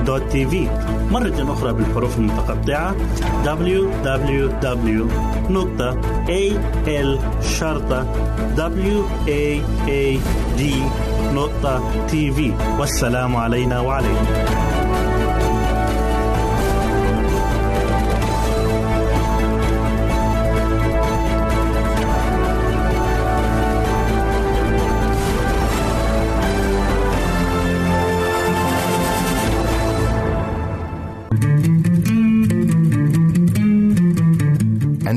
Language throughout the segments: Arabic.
www.al-waad.tv مرة أخرى بالحروف المتقطعة. www.al-waad.tv والسلام علينا وعليكم.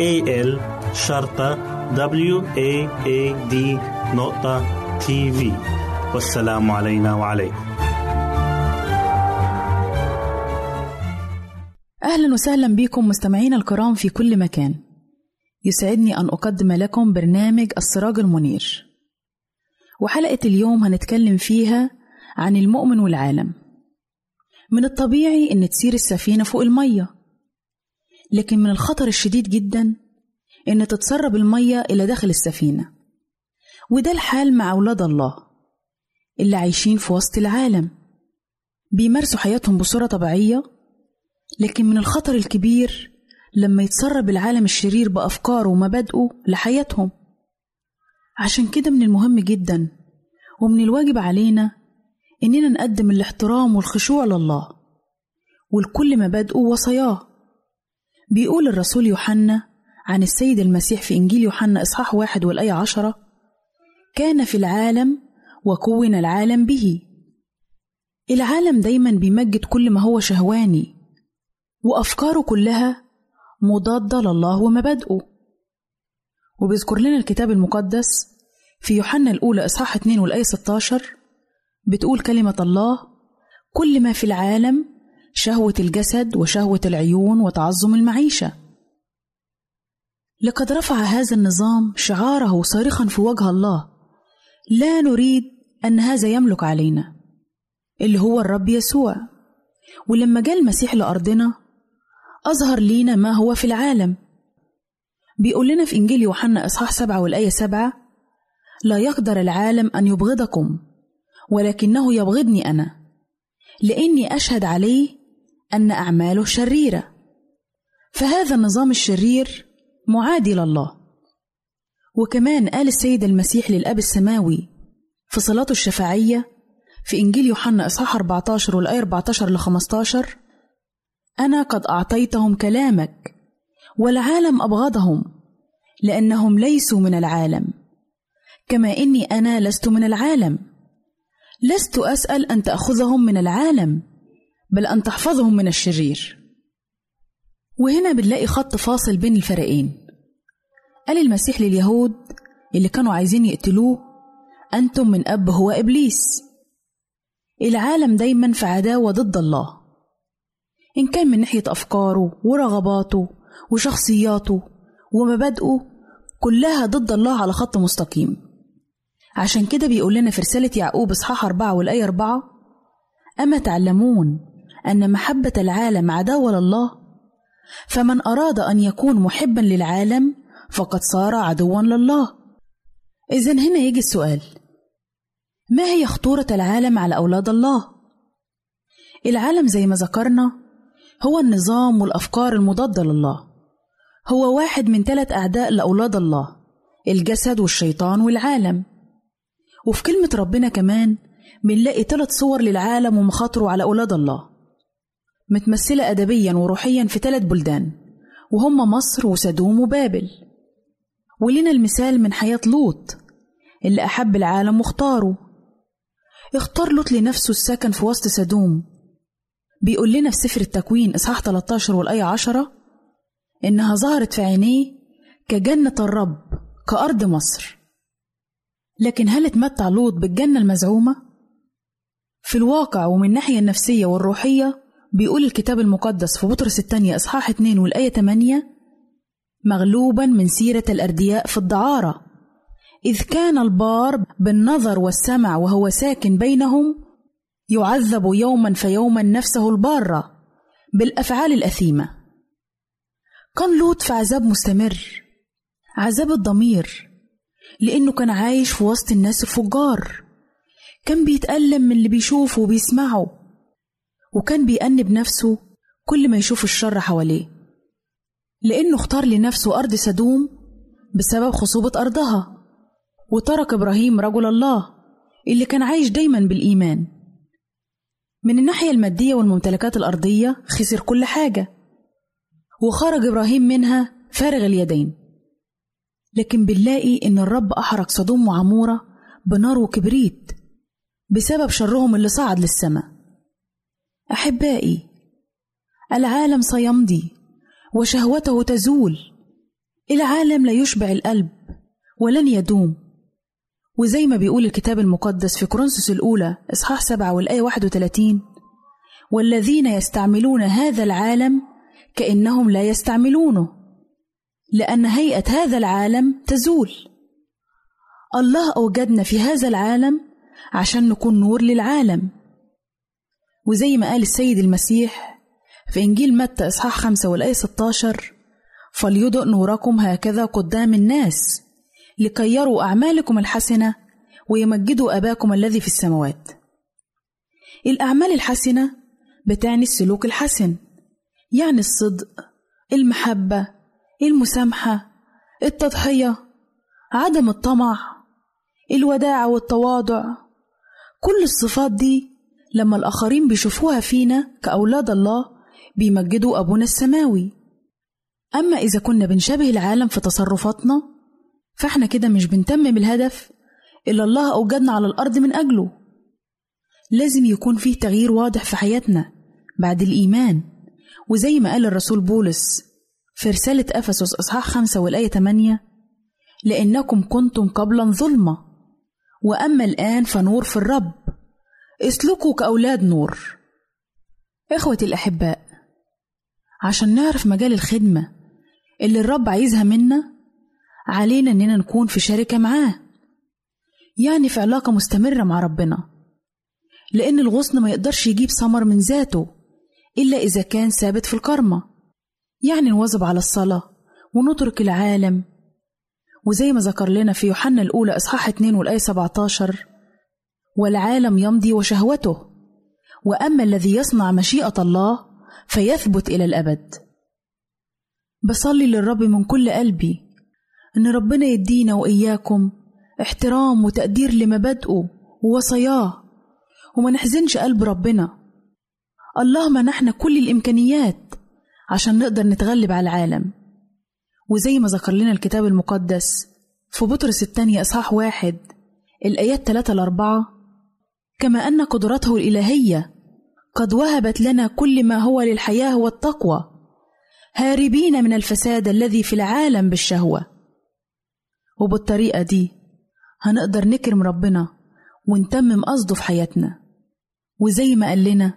A L شرطة W A A D نقطة تي في والسلام علينا وعليكم. أهلا وسهلا بكم مستمعينا الكرام في كل مكان. يسعدني أن أقدم لكم برنامج السراج المنير. وحلقة اليوم هنتكلم فيها عن المؤمن والعالم. من الطبيعي إن تسير السفينة فوق المية. لكن من الخطر الشديد جدا إن تتسرب المية إلى داخل السفينة. وده الحال مع أولاد الله اللي عايشين في وسط العالم. بيمارسوا حياتهم بصورة طبيعية لكن من الخطر الكبير لما يتسرب العالم الشرير بأفكاره ومبادئه لحياتهم. عشان كده من المهم جدا ومن الواجب علينا إننا نقدم الاحترام والخشوع لله ولكل مبادئه ووصاياه بيقول الرسول يوحنا عن السيد المسيح في إنجيل يوحنا إصحاح واحد والآية عشرة كان في العالم وكون العالم به. العالم دايما بيمجد كل ما هو شهواني وأفكاره كلها مضادة لله ومبادئه. وبيذكر لنا الكتاب المقدس في يوحنا الأولى إصحاح 2 والآية 16 بتقول كلمة الله كل ما في العالم شهوة الجسد وشهوة العيون وتعظم المعيشة. لقد رفع هذا النظام شعاره صارخا في وجه الله. لا نريد أن هذا يملك علينا. اللي هو الرب يسوع. ولما جاء المسيح لأرضنا أظهر لينا ما هو في العالم. بيقول لنا في إنجيل يوحنا إصحاح سبعة والآية سبعة لا يقدر العالم أن يبغضكم ولكنه يبغضني أنا لأني أشهد عليه أن أعماله شريرة. فهذا النظام الشرير معادي لله وكمان قال السيد المسيح للأب السماوي في صلاته الشفاعية في إنجيل يوحنا إصحاح 14 والآية 14 ل 15 أنا قد أعطيتهم كلامك والعالم أبغضهم لأنهم ليسوا من العالم. كما إني أنا لست من العالم. لست أسأل أن تأخذهم من العالم. بل أن تحفظهم من الشرير. وهنا بنلاقي خط فاصل بين الفريقين. قال المسيح لليهود اللي كانوا عايزين يقتلوه أنتم من أب هو إبليس. العالم دايما في عداوة ضد الله. إن كان من ناحية أفكاره ورغباته وشخصياته ومبادئه كلها ضد الله على خط مستقيم. عشان كده بيقول لنا في رسالة يعقوب إصحاح أربعة والآية أربعة أما تعلمون أن محبة العالم عداوة لله. فمن أراد أن يكون محبا للعالم فقد صار عدوا لله. إذا هنا يجي السؤال. ما هي خطورة العالم على أولاد الله؟ العالم زي ما ذكرنا هو النظام والأفكار المضادة لله. هو واحد من ثلاث أعداء لأولاد الله الجسد والشيطان والعالم. وفي كلمة ربنا كمان بنلاقي ثلاث صور للعالم ومخاطره على أولاد الله. متمثلة أدبيا وروحيا في ثلاث بلدان وهم مصر وسدوم وبابل. ولنا المثال من حياة لوط اللي أحب العالم واختاره. اختار لوط لنفسه السكن في وسط سدوم. بيقول لنا في سفر التكوين إصحاح 13 والآية 10 إنها ظهرت في عينيه كجنة الرب كأرض مصر. لكن هل اتمتع لوط بالجنة المزعومة؟ في الواقع ومن الناحية النفسية والروحية بيقول الكتاب المقدس في بطرس الثانية إصحاح 2 والآية 8 مغلوبا من سيرة الأردياء في الدعارة. إذ كان البار بالنظر والسمع وهو ساكن بينهم يعذب يوما فيوما نفسه البارة بالأفعال الأثيمة. كان لوط في عذاب مستمر عذاب الضمير لأنه كان عايش في وسط الناس الفجار. كان بيتألم من اللي بيشوفه وبيسمعه. وكان بيأنب نفسه كل ما يشوف الشر حواليه لأنه اختار لنفسه أرض سدوم بسبب خصوبة أرضها وترك إبراهيم رجل الله اللي كان عايش دايما بالإيمان. من الناحية المادية والممتلكات الأرضية خسر كل حاجة وخرج إبراهيم منها فارغ اليدين. لكن بنلاقي إن الرب أحرق صدوم وعمورة بنار وكبريت بسبب شرهم اللي صعد للسماء. أحبائي العالم سيمضي وشهوته تزول. العالم لا يشبع القلب ولن يدوم. وزي ما بيقول الكتاب المقدس في كورنثوس الأولى إصحاح سبعة والآية 31 والذين يستعملون هذا العالم كأنهم لا يستعملونه لأن هيئة هذا العالم تزول. الله أوجدنا في هذا العالم عشان نكون نور للعالم. وزي ما قال السيد المسيح في إنجيل متى إصحاح خمسة والآية 16 فليضئ نوركم هكذا قدام الناس لكي يروا أعمالكم الحسنة ويمجدوا أباكم الذي في السماوات. الأعمال الحسنة بتعني السلوك الحسن يعني الصدق المحبة المسامحة التضحية عدم الطمع الوداعة والتواضع. كل الصفات دي لما الآخرين بيشوفوها فينا كأولاد الله بيمجدوا أبونا السماوي. أما إذا كنا بنشبه العالم في تصرفاتنا فإحنا كده مش بنتمم الهدف اللي الله أوجدنا على الأرض من أجله. لازم يكون فيه تغيير واضح في حياتنا بعد الإيمان. وزي ما قال الرسول بولس في رسالة أفسس إصحاح خمسة والآية 8 لأنكم كنتم قبلا ظلمة وأما الآن فنور في الرب. اسلكوا كأولاد نور. إخوتي الأحباء عشان نعرف مجال الخدمة اللي الرب عايزها منا علينا إننا نكون في شركة معاه. يعني في علاقة مستمرة مع ربنا. لأن الغصن ما يقدرش يجيب ثمر من ذاته إلا إذا كان ثابت في الكرمة. يعني نواظب على الصلاة ونترك العالم. وزي ما ذكر لنا في يوحنا الأولى إصحاح 2 والآية 17 والعالم يمضي وشهوته. وأما الذي يصنع مشيئة الله فيثبت إلى الأبد. بصلي للرب من كل قلبي. إن ربنا يدينا وإياكم احترام وتقدير لمبادئه ووصاياه. وما نحزنش قلب ربنا. الله منحنا كل الإمكانيات عشان نقدر نتغلب على العالم. وزي ما ذكر لنا الكتاب المقدس في بطرس الثانية إصحاح واحد الآيات ثلاثة لأربعة كما أن قدرته الإلهية قد وهبت لنا كل ما هو للحياة والتقوى هاربين من الفساد الذي في العالم بالشهوة. وبالطريقة دي هنقدر نكرم ربنا ونتمم قصده في حياتنا. وزي ما قال لنا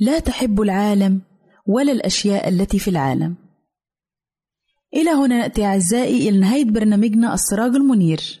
لا تحب العالم ولا الأشياء التي في العالم. إلى هنا نأتي أعزائي إلى نهاية برنامجنا السراج المنير.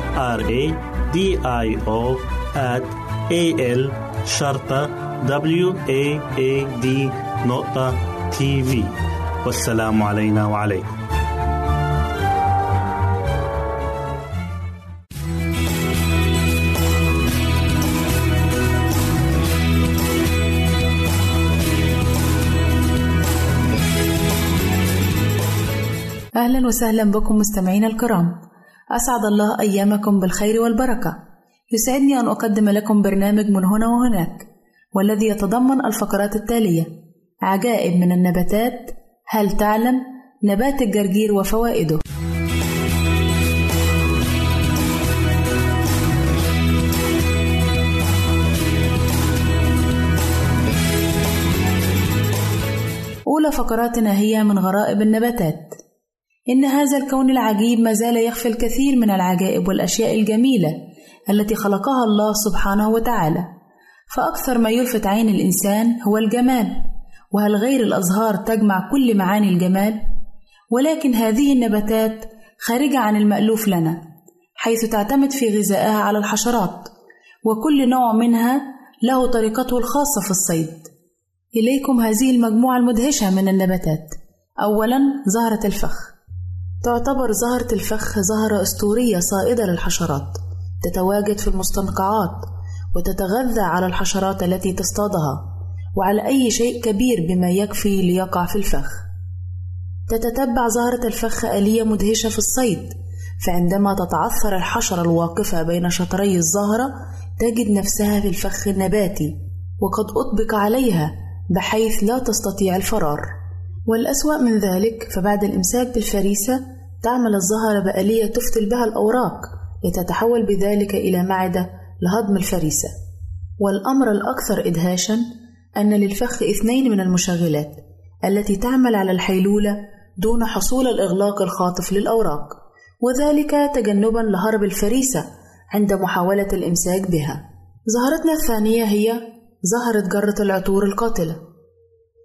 R A D I O at A L شرطة W A A D نقطة تي في والسلام علينا وعليكم أهلا وسهلا بكم مستمعينا الكرام. أسعد الله أيامكم بالخير والبركة. يسعدني أن أقدم لكم برنامج من هنا وهناك والذي يتضمن الفقرات التالية. عجائب من النباتات هل تعلم؟ نبات الجرجير وفوائده. أولى فقراتنا هي من غرائب النباتات. إن هذا الكون العجيب ما زال يخفي الكثير من العجائب والأشياء الجميلة التي خلقها الله سبحانه وتعالى. فأكثر ما يلفت عين الإنسان هو الجمال وهل غير الأزهار تجمع كل معاني الجمال؟ ولكن هذه النباتات خارجة عن المألوف لنا حيث تعتمد في غذائها على الحشرات وكل نوع منها له طريقته الخاصة في الصيد. إليكم هذه المجموعة المدهشة من النباتات. أولا زهرة الفخ. تعتبر زهرة الفخ زهرة أسطورية صائدة للحشرات تتواجد في المستنقعات وتتغذى على الحشرات التي تصطادها وعلى أي شيء كبير بما يكفي ليقع في الفخ. تتتبع زهرة الفخ آلية مدهشة في الصيد فعندما تتعثر الحشرة الواقفة بين شطري الزهرة تجد نفسها في الفخ النباتي وقد أطبق عليها بحيث لا تستطيع الفرار. والأسوأ من ذلك فبعد الإمساك بالفريسة تعمل الزهرة بآلية تفتل بها الأوراق لتتحول بذلك إلى معدة لهضم الفريسة. والأمر الأكثر إدهاشا أن للفخ اثنين من المشغلات التي تعمل على الحيلولة دون حصول الإغلاق الخاطف للأوراق وذلك تجنبا لهرب الفريسة عند محاولة الإمساك بها. زهرتنا الثانية هي زهرة جرة العطور القاتلة.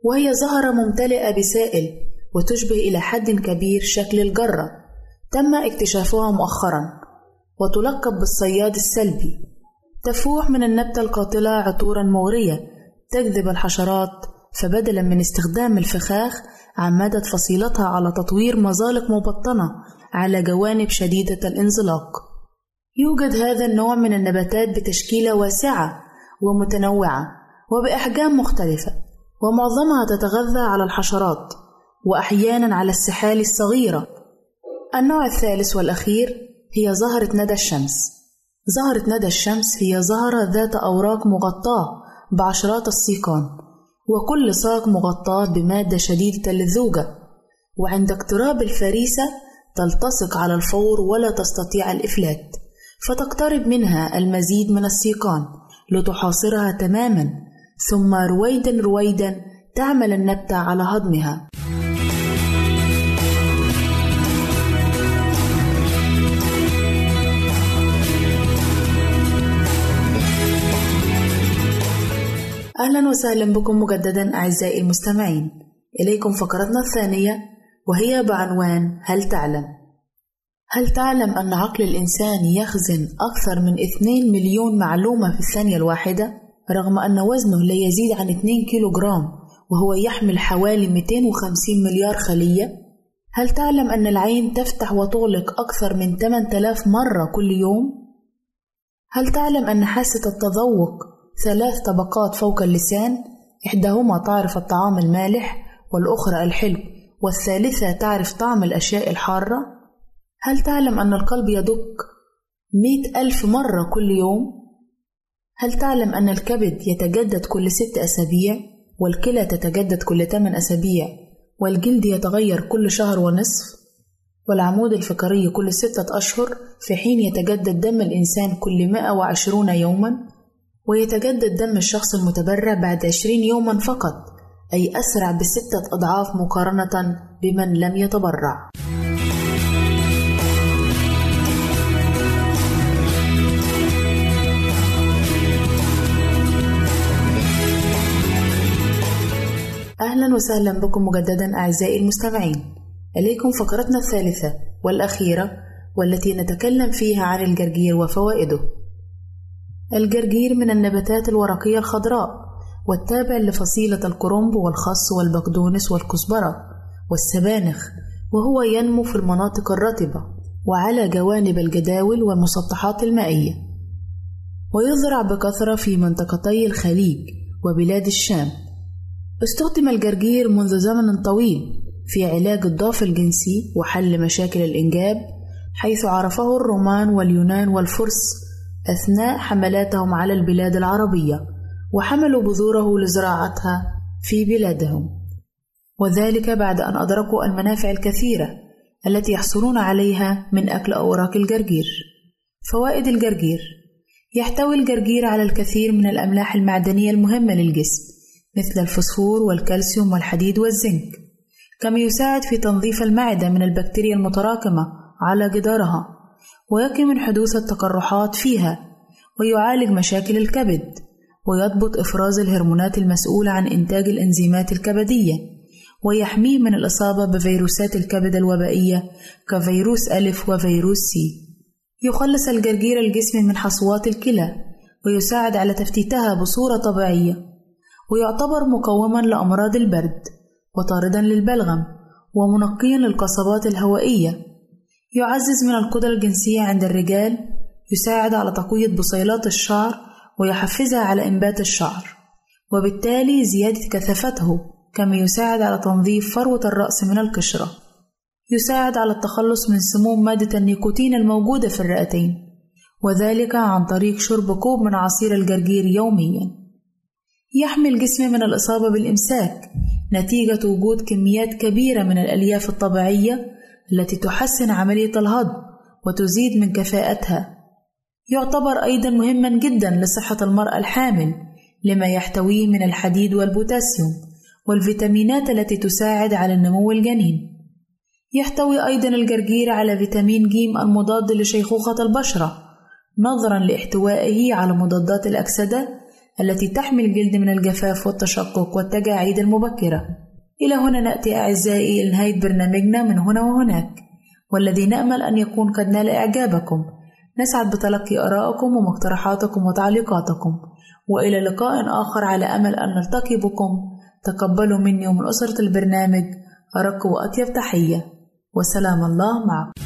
وهي زهرة ممتلئة بسائل وتشبه إلى حد كبير شكل الجرة. تم اكتشافها مؤخرا وتلقب بالصياد السلبي. تفوح من النبتة القاتلة عطورا مغرية تجذب الحشرات فبدلا من استخدام الفخاخ عمدت فصيلتها على تطوير مزالق مبطنة على جوانب شديدة الانزلاق. يوجد هذا النوع من النباتات بتشكيلة واسعة ومتنوعة وبأحجام مختلفة. ومعظمها تتغذى على الحشرات وأحيانا على السحال الصغيرة. النوع الثالث والأخير هي زهرة ندى الشمس. زهرة ندى الشمس هي زهرة ذات أوراق مغطاة بعشرات السيقان وكل ساق مغطاة بمادة شديدة اللزوجة وعند اقتراب الفريسة تلتصق على الفور ولا تستطيع الإفلات فتقترب منها المزيد من السيقان لتحاصرها تماما. ثم رويدا رويدا تعمل النبتة على هضمها أهلا وسهلا بكم مجددا أعزائي المستمعين إليكم فقرتنا الثانية وهي بعنوان هل تعلم؟ هل تعلم أن عقل الإنسان يخزن أكثر من 2 مليون معلومة في الثانية الواحدة؟ رغم أن وزنه لا يزيد عن 2 كيلو جرام وهو يحمل حوالي 250 مليار خلية؟ هل تعلم أن العين تفتح وتغلق أكثر من 8000 مرة كل يوم؟ هل تعلم أن حاسة التذوق ثلاث طبقات فوق اللسان إحداهما تعرف الطعام المالح والأخرى الحلو والثالثة تعرف طعم الأشياء الحارة هل تعلم أن القلب يدق مئة ألف مرة كل يوم؟ هل تعلم أن الكبد يتجدد كل ست أسابيع؟ والكلى تتجدد كل ثمان أسابيع؟ والجلد يتغير كل شهر ونصف؟ والعمود الفقري كل ستة أشهر في حين يتجدد دم الإنسان كل 120 يوما؟ ويتجدد دم الشخص المتبرع بعد 20 يوما فقط أي أسرع بستة أضعاف مقارنة بمن لم يتبرع. أهلا وسهلا بكم مجددا أعزائي المستمعين. إليكم فقرتنا الثالثة والأخيرة والتي نتكلم فيها عن الجرجير وفوائده. الجرجير من النباتات الورقية الخضراء والتابع لفصيلة الكرنب والخس والبقدونس والكزبرة والسبانخ وهو ينمو في المناطق الرطبة وعلى جوانب الجداول والمسطحات المائية. ويزرع بكثرة في منطقتي الخليج وبلاد الشام. استخدم الجرجير منذ زمن طويل في علاج الضعف الجنسي وحل مشاكل الإنجاب حيث عرفه الرومان واليونان والفرس أثناء حملاتهم على البلاد العربية وحملوا بذوره لزراعتها في بلادهم. وذلك بعد أن أدركوا المنافع الكثيرة التي يحصلون عليها من أكل أوراق الجرجير. فوائد الجرجير يحتوي الجرجير على الكثير من الأملاح المعدنية المهمة للجسم مثل الفوسفور والكالسيوم والحديد والزنك كما يساعد في تنظيف المعدة من البكتيريا المتراكمة على جدارها ويقي من حدوث التقرحات فيها ويعالج مشاكل الكبد ويضبط إفراز الهرمونات المسؤولة عن إنتاج الإنزيمات الكبدية ويحميه من الإصابة بفيروسات الكبد الوبائية كفيروس ألف وفيروس سي. يخلص الجرجير الجسم من حصوات الكلى ويساعد على تفتيتها بصورة طبيعية. ويعتبر مقوما لأمراض البرد وطاردا للبلغم ومنقيا للقصبات الهوائية. يعزز من القدرة الجنسية عند الرجال يساعد على تقوية بصيلات الشعر ويحفزها على إنبات الشعر وبالتالي زيادة كثافته كما يساعد على تنظيف فروة الرأس من القشرة. يساعد على التخلص من سموم مادة النيكوتين الموجودة في الرئتين وذلك عن طريق شرب كوب من عصير الجرجير يوميا. يحمي الجسم من الإصابة بالإمساك نتيجة وجود كميات كبيرة من الألياف الطبيعية التي تحسن عملية الهضم وتزيد من كفاءتها. يعتبر أيضا مهما جدا لصحة المرأة الحامل لما يحتويه من الحديد والبوتاسيوم والفيتامينات التي تساعد على النمو الجنين. يحتوي أيضا الجرجير على فيتامين ج المضاد لشيخوخة البشرة نظرا لاحتوائه على مضادات الأكسدة التي تحمي الجلد من الجفاف والتشقق والتجاعيد المبكرة. إلى هنا نأتي أعزائي إلى نهاية برنامجنا من هنا وهناك والذي نأمل أن يكون قد نال إعجابكم. نسعد بتلقي آرائكم ومقترحاتكم وتعليقاتكم. وإلى لقاء آخر على أمل أن نلتقي بكم. تقبلوا مني ومن أسرة البرنامج أرق وأطيب تحية. وسلام الله معكم.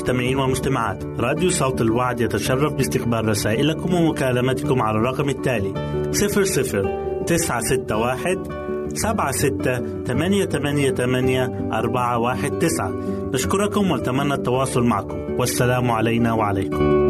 المستمعين والمستمعات راديو صوت الوعد يتشرف باستقبال رسائلكم ومكالمتكم على الرقم التالي 00 961 سبعة ستة ثمانية ثمانية ثمانية أربعة واحد تسعة. نشكركم ونتمنى التواصل معكم. والسلام علينا وعليكم.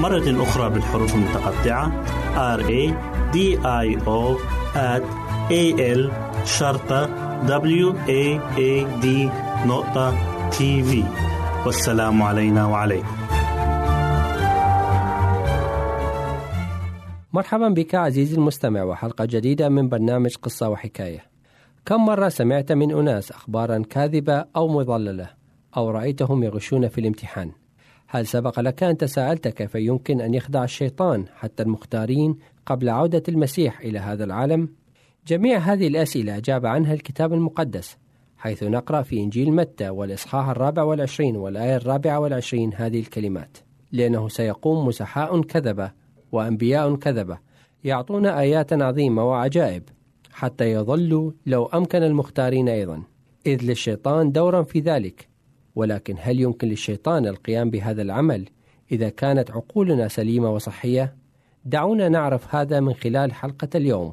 مرة أخرى بالحروف المتقطعة R A D I O at A L شرطة W A A D نقطة تي في والسلام علينا وعليكم مرحبا بك عزيزي المستمع وحلقة جديدة من برنامج قصة وحكاية. كم مرة سمعت من أناس أخبارا كاذبة أو مضللة أو رأيتهم يغشون في الامتحان؟ هل سبق لك أن تساءلت كيف يمكن أن يخدع الشيطان حتى المختارين قبل عودة المسيح إلى هذا العالم؟ جميع هذه الأسئلة أجاب عنها الكتاب المقدس حيث نقرأ في إنجيل متى والإصحاح الرابع والعشرين والآية الرابعة والعشرين هذه الكلمات لأنه سيقوم مسحاء كذبة وأنبياء كذبة يعطون آيات عظيمة وعجائب حتى يظلوا لو أمكن المختارين أيضا إذ للشيطان دورا في ذلك ولكن هل يمكن للشيطان القيام بهذا العمل إذا كانت عقولنا سليمة وصحية؟ دعونا نعرف هذا من خلال حلقة اليوم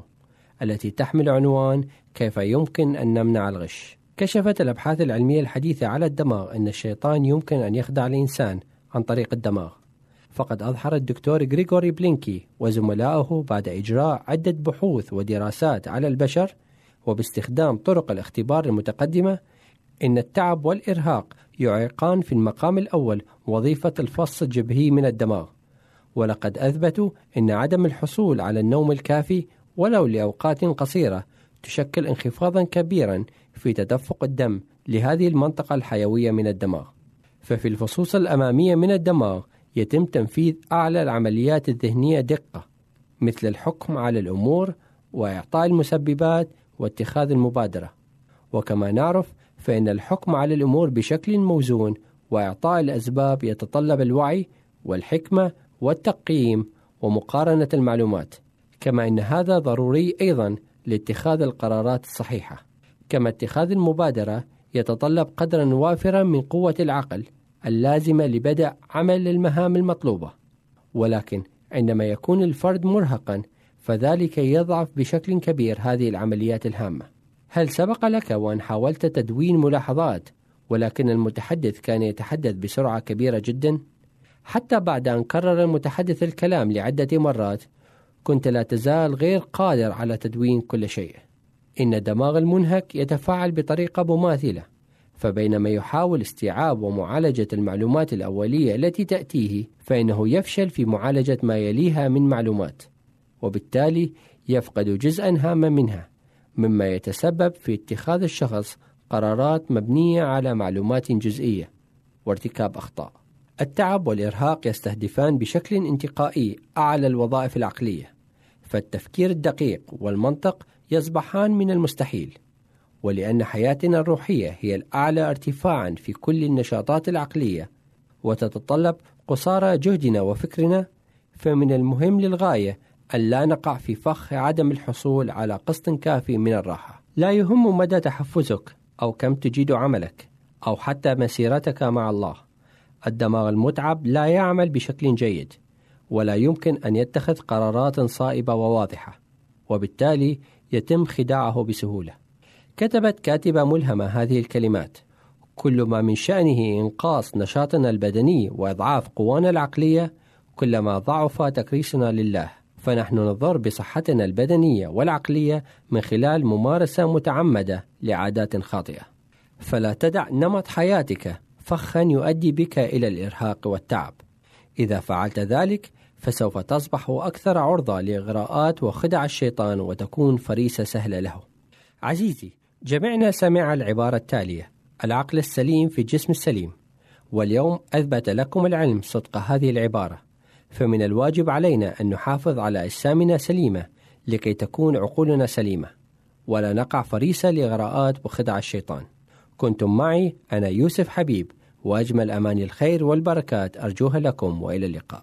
التي تحمل عنوان كيف يمكن أن نمنع الغش. كشفت الأبحاث العلمية الحديثة على الدماغ أن الشيطان يمكن أن يخدع الإنسان عن طريق الدماغ. فقد أظهر الدكتور غريغوري بلينكي وزملائه بعد إجراء عدة بحوث ودراسات على البشر وباستخدام طرق الاختبار المتقدمة إن التعب والإرهاق يعيقان في المقام الأول وظيفة الفص الجبهي من الدماغ. ولقد أثبتوا أن عدم الحصول على النوم الكافي ولو لأوقات قصيرة تشكل انخفاضا كبيرا في تدفق الدم لهذه المنطقة الحيوية من الدماغ. ففي الفصوص الأمامية من الدماغ يتم تنفيذ أعلى العمليات الذهنية دقة مثل الحكم على الأمور وإعطاء المسببات واتخاذ المبادرة. وكما نعرف فإن الحكم على الأمور بشكل موزون وإعطاء الأسباب يتطلب الوعي والحكمة والتقييم ومقارنة المعلومات. كما أن هذا ضروري أيضا لاتخاذ القرارات الصحيحة. كما اتخاذ المبادرة يتطلب قدرا وافرا من قوة العقل اللازمة لبدء عمل المهام المطلوبة. ولكن عندما يكون الفرد مرهقا فذلك يضعف بشكل كبير هذه العمليات الهامة. هل سبق لك وأن حاولت تدوين ملاحظات ولكن المتحدث كان يتحدث بسرعة كبيرة جدا؟ حتى بعد أن كرر المتحدث الكلام لعدة مرات كنت لا تزال غير قادر على تدوين كل شيء إن الدماغ المنهك يتفاعل بطريقة مماثلة فبينما يحاول استيعاب ومعالجة المعلومات الأولية التي تأتيه فإنه يفشل في معالجة ما يليها من معلومات وبالتالي يفقد جزءا هاما منها مما يتسبب في اتخاذ الشخص قرارات مبنية على معلومات جزئية وارتكاب أخطاء. التعب والإرهاق يستهدفان بشكل انتقائي أعلى الوظائف العقلية فالتفكير الدقيق والمنطق يصبحان من المستحيل ولأن حياتنا الروحية هي الأعلى ارتفاعا في كل النشاطات العقلية وتتطلب قصارى جهدنا وفكرنا فمن المهم للغاية أن لا نقع في فخ عدم الحصول على قسط كافي من الراحة. لا يهم مدى تحفزك أو كم تجيد عملك أو حتى مسيرتك مع الله. الدماغ المتعب لا يعمل بشكل جيد ولا يمكن أن يتخذ قرارات صائبة وواضحة وبالتالي يتم خداعه بسهولة. كتبت كاتبة ملهمة هذه الكلمات كل ما من شأنه إنقاص نشاطنا البدني وإضعاف قوانا العقلية كلما ضعف تكريسنا لله. فنحن نضر بصحتنا البدنية والعقلية من خلال ممارسة متعمدة لعادات خاطئة. فلا تدع نمط حياتك فخا يؤدي بك إلى الإرهاق والتعب. إذا فعلت ذلك فسوف تصبح أكثر عرضة لإغراءات وخدع الشيطان وتكون فريسة سهلة له. عزيزي جميعنا سمع العبارة التالية العقل السليم في الجسم السليم. واليوم أثبت لكم العلم صدق هذه العبارة. فمن الواجب علينا أن نحافظ على أجسامنا سليمة لكي تكون عقولنا سليمة ولا نقع فريسة لإغراءات وخدع الشيطان. كنتم معي أنا يوسف حبيب وأجمل أماني الخير والبركات أرجوها لكم وإلى اللقاء.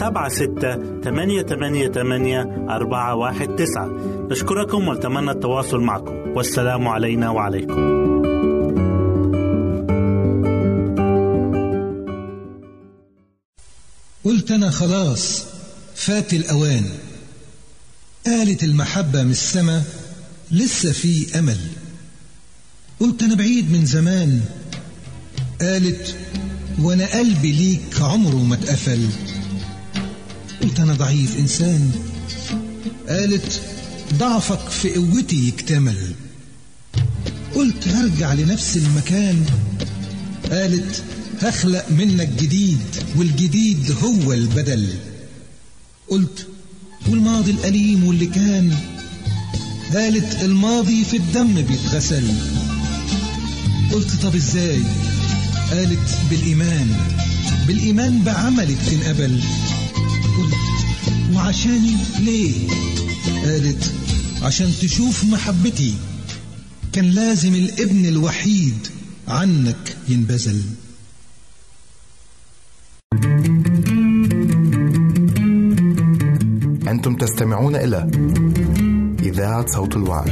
سبعة ستة ثمانية ثمانية ثمانية أربعة واحد تسعة. نشكركم ونتمنى التواصل معكم. والسلام علينا وعليكم. قلت أنا خلاص فات الأوان. قالت المحبة من السما لسه في أمل. قلت أنا بعيد من زمان. قالت وأنا قلبي ليك عمره ما اتقفل. قلت أنا ضعيف إنسان. قالت ضعفك في قوتي يكتمل. قلت هرجع لنفس المكان. قالت هخلق منك جديد والجديد هو البدل. قلت والماضي الأليم واللي كان؟ قالت الماضي في الدم بيتغسل. قلت طب إزاي؟ قالت بالإيمان. بالإيمان بعملك تنقبل. قلت وعشاني ليه قالت؟ عشان تشوف محبتي. كان لازم الابن الوحيد عنك ينبذل. أنتم تستمعون إلى إذاعة صوت الوعي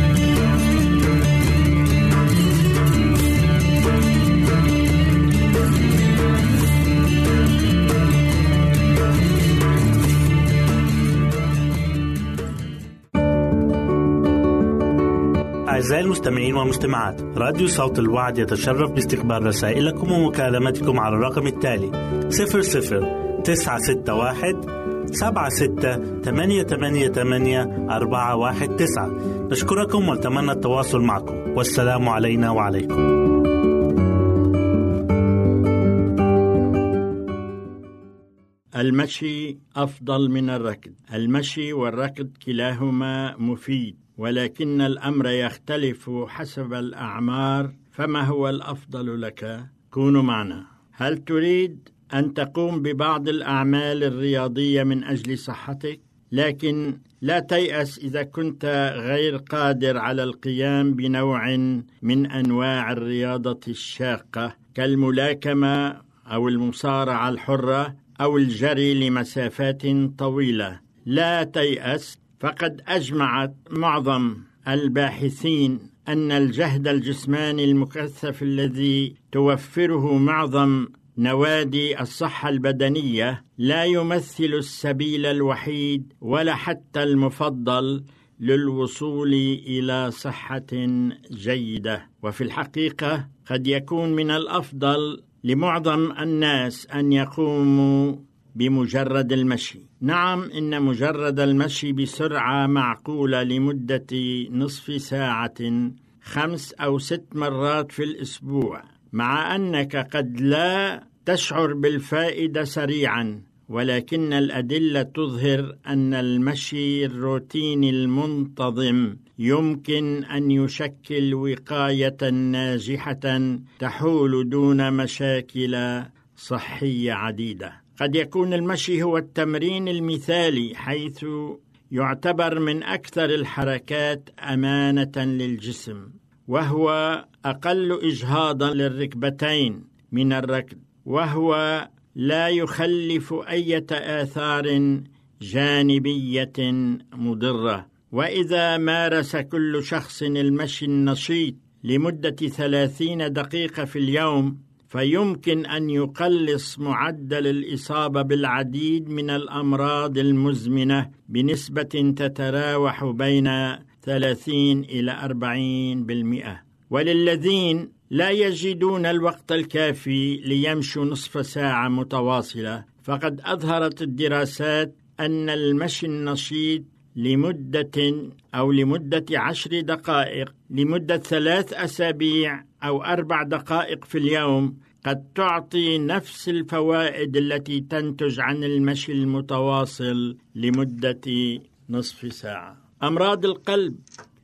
أعزائي المستمعين والمستمعات. راديو صوت الوعد يتشرف باستقبال رسائلكم ومكالمتكم على الرقم التالي 00 961 سبعة ستة ثمانية ثمانية ثمانية أربعة واحد تسعة. نشكركم ونتمنى التواصل معكم. والسلام علينا وعليكم. المشي أفضل من الركض. المشي والركض كلاهما مفيد. ولكن الأمر يختلف حسب الأعمار فما هو الأفضل لك؟ كونوا معنا هل تريد أن تقوم ببعض الأعمال الرياضية من أجل صحتك؟ لكن لا تيأس إذا كنت غير قادر على القيام بنوع من أنواع الرياضة الشاقة كالملاكمة أو المصارعة الحرة أو الجري لمسافات طويلة لا تيأس فقد أجمعت معظم الباحثين أن الجهد الجسماني المكثف الذي توفره معظم نوادي الصحة البدنية لا يمثل السبيل الوحيد ولا حتى المفضل للوصول إلى صحة جيدة. وفي الحقيقة قد يكون من الأفضل لمعظم الناس أن يقوموا بمجرد المشي. نعم إن مجرد المشي بسرعة معقولة لمدة نصف ساعة خمس أو ست مرات في الأسبوع مع أنك قد لا تشعر بالفائدة سريعا ولكن الأدلة تظهر أن المشي الروتيني المنتظم يمكن أن يشكل وقاية ناجحة تحول دون مشاكل صحية عديدة. قد يكون المشي هو التمرين المثالي حيث يعتبر من أكثر الحركات أمانة للجسم وهو أقل إجهاضا للركبتين من الركض وهو لا يخلف أي آثار جانبية مضرة. وإذا مارس كل شخص المشي النشيط لمدة ثلاثين دقيقة في اليوم فيمكن أن يقلص معدل الإصابة بالعديد من الأمراض المزمنة بنسبة تتراوح بين 30 إلى 40 بالمئة. وللذين لا يجدون الوقت الكافي ليمشوا نصف ساعة متواصلة فقد أظهرت الدراسات أن المشي النشيط لمدة أو لمدة عشر دقائق لمدة ثلاث أسابيع أو أربع دقائق في اليوم قد تعطي نفس الفوائد التي تنتج عن المشي المتواصل لمدة نصف ساعة. أمراض القلب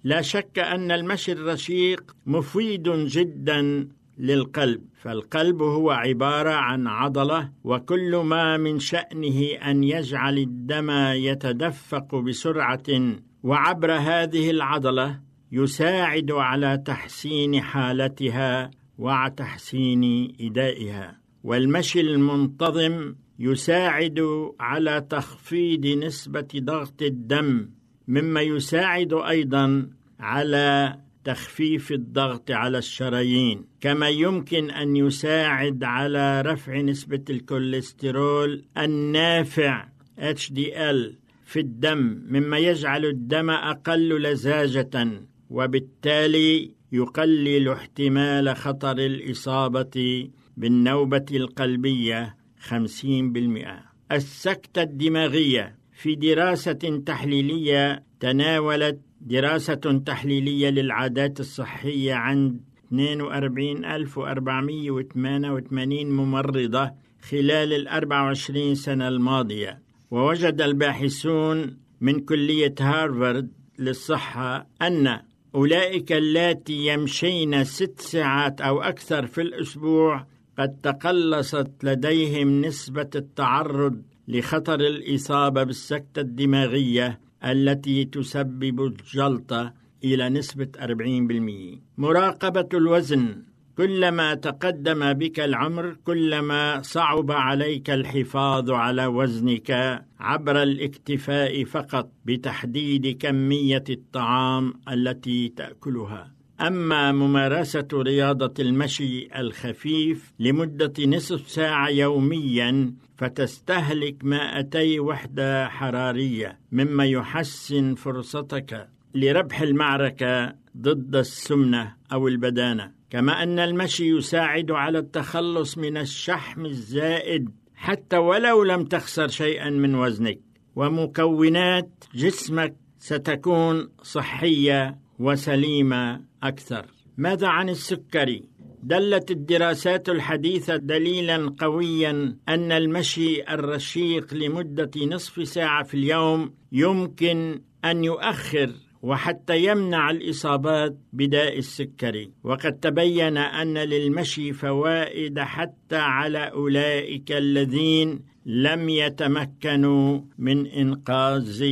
لا شك أن المشي الرشيق مفيد جدا للقلب. فالقلب هو عبارة عن عضلة وكل ما من شأنه أن يجعل الدم يتدفق بسرعة. وعبر هذه العضلة يساعد على تحسين حالتها وتحسين إدائها. والمشي المنتظم يساعد على تخفيض نسبة ضغط الدم مما يساعد أيضا على تخفيف الضغط على الشرايين كما يمكن أن يساعد على رفع نسبة الكوليسترول النافع HDL في الدم مما يجعل الدم أقل لزاجة وبالتالي يقلل احتمال خطر الإصابة بالنوبة القلبية 50% السكتة الدماغية في دراسة تحليلية تناولت دراسة تحليلية للعادات الصحية عند 42488 ممرضة خلال ال 24 سنة الماضية. ووجد الباحثون من كلية هارفارد للصحة أن أولئك اللاتي يمشين ست ساعات أو أكثر في الأسبوع قد تقلصت لديهم نسبة التعرض لخطر الإصابة بالسكتة الدماغية التي تسبب الجلطة إلى نسبة 40% مراقبة الوزن. كلما تقدم بك العمر كلما صعب عليك الحفاظ على وزنك عبر الاكتفاء فقط بتحديد كمية الطعام التي تأكلها. أما ممارسة رياضة المشي الخفيف لمدة نصف ساعة يوميا فتستهلك 200 وحدة حرارية مما يحسن فرصتك لربح المعركة ضد السمنة أو البدانة. كما أن المشي يساعد على التخلص من الشحم الزائد حتى ولو لم تخسر شيئا من وزنك. ومكونات جسمك ستكون صحية وسليمه أكثر. ماذا عن السكري دلت الدراسات الحديثه دليلا قويا أن المشي الرشيق لمدة نصف ساعة في اليوم يمكن أن يؤخر وحتى يمنع الإصابات بداء السكري وقد تبين أن للمشي فوائد حتى على أولئك الذين لم يتمكنوا من إنقاذ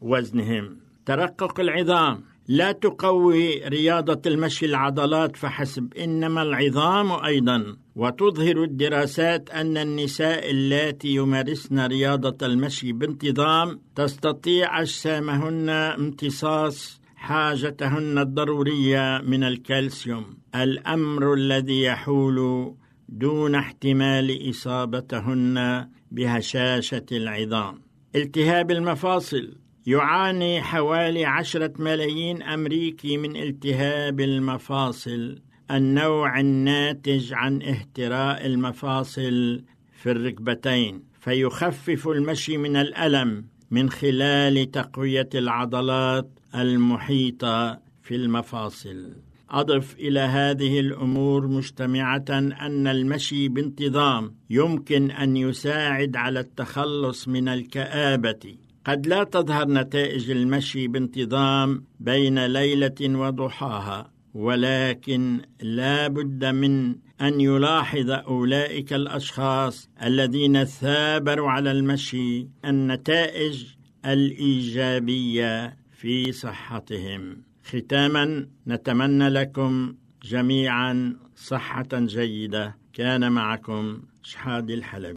وزنهم. ترقق العظام. لا تقوي رياضة المشي العضلات فحسب إنما العظام أيضا. وتظهر الدراسات أن النساء اللاتي يمارسن رياضة المشي بانتظام تستطيع أجسامهن امتصاص حاجتهن الضرورية من الكالسيوم الأمر الذي يحول دون احتمال إصابتهن بهشاشة العظام. التهاب المفاصل يعاني حوالي عشرة ملايين أمريكي من التهاب المفاصل النوع الناتج عن اهتراء المفاصل في الركبتين فيخفف المشي من الألم من خلال تقوية العضلات المحيطة في المفاصل. أضف إلى هذه الأمور مجتمعة أن المشي بانتظام يمكن أن يساعد على التخلص من الكآبة. قد لا تظهر نتائج المشي بانتظام بين ليلة وضحاها ولكن لا بد من أن يلاحظ أولئك الأشخاص الذين ثابروا على المشي النتائج الإيجابية في صحتهم. ختاما نتمنى لكم جميعا صحة جيدة. كان معكم شحاد الحلبي.